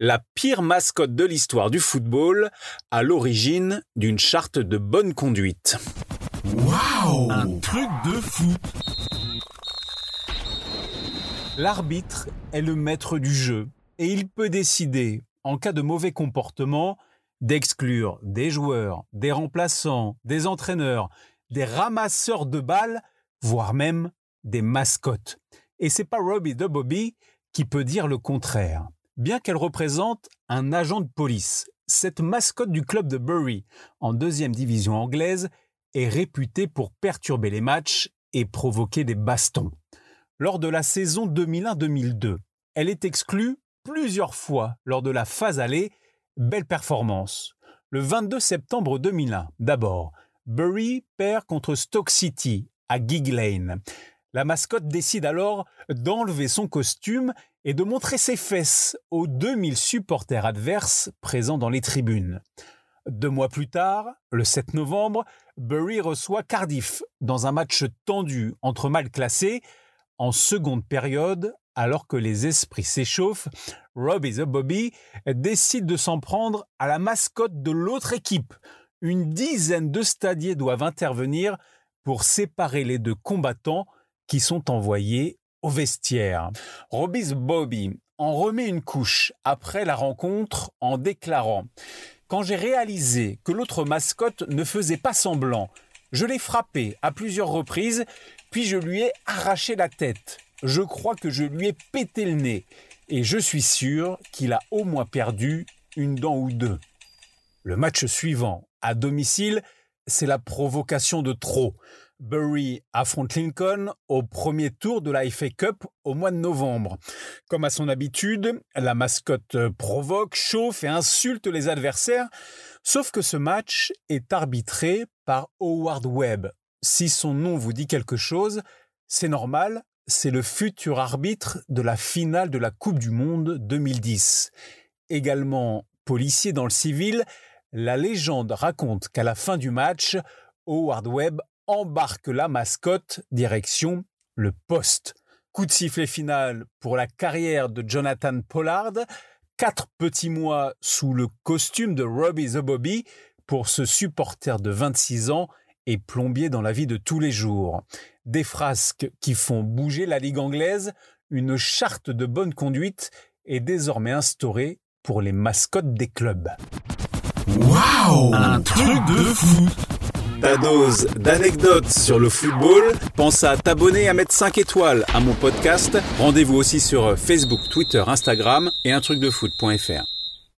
la pire mascotte de l'histoire du football, à l'origine d'une charte de bonne conduite. Waouh Un truc de fou L'arbitre est le maître du jeu et il peut décider, en cas de mauvais comportement, d'exclure des joueurs, des remplaçants, des entraîneurs, des ramasseurs de balles, voire même des mascottes. Et c'est pas Robbie de Bobby qui peut dire le contraire. Bien qu'elle représente un agent de police, cette mascotte du club de Bury, en deuxième division anglaise, est réputée pour perturber les matchs et provoquer des bastons. Lors de la saison 2001-2002, elle est exclue plusieurs fois lors de la phase allée. Belle performance. Le 22 septembre 2001, d'abord, Bury perd contre Stoke City à Gig Lane. La mascotte décide alors d'enlever son costume et de montrer ses fesses aux 2000 supporters adverses présents dans les tribunes. Deux mois plus tard, le 7 novembre, Bury reçoit Cardiff dans un match tendu entre mal classés. En seconde période, alors que les esprits s'échauffent, Robbie the Bobby décide de s'en prendre à la mascotte de l'autre équipe. Une dizaine de stadiers doivent intervenir pour séparer les deux combattants qui sont envoyés au vestiaire. Robbie Bobby en remet une couche après la rencontre en déclarant Quand j'ai réalisé que l'autre mascotte ne faisait pas semblant, je l'ai frappé à plusieurs reprises, puis je lui ai arraché la tête. Je crois que je lui ai pété le nez, et je suis sûr qu'il a au moins perdu une dent ou deux. Le match suivant, à domicile, c'est la provocation de trop. Bury affronte Lincoln au premier tour de la FA Cup au mois de novembre. Comme à son habitude, la mascotte provoque, chauffe et insulte les adversaires, sauf que ce match est arbitré par Howard Webb. Si son nom vous dit quelque chose, c'est normal, c'est le futur arbitre de la finale de la Coupe du Monde 2010. Également policier dans le civil, la légende raconte qu'à la fin du match, Howard Webb embarque la mascotte direction le poste. Coup de sifflet final pour la carrière de Jonathan Pollard, quatre petits mois sous le costume de Robbie the Bobby pour ce supporter de 26 ans et plombier dans la vie de tous les jours. Des frasques qui font bouger la Ligue anglaise, une charte de bonne conduite est désormais instaurée pour les mascottes des clubs. Waouh Un truc de fou ta dose d'anecdotes sur le football. Pense à t'abonner à mettre 5 étoiles à mon podcast. Rendez-vous aussi sur Facebook, Twitter, Instagram et un truc.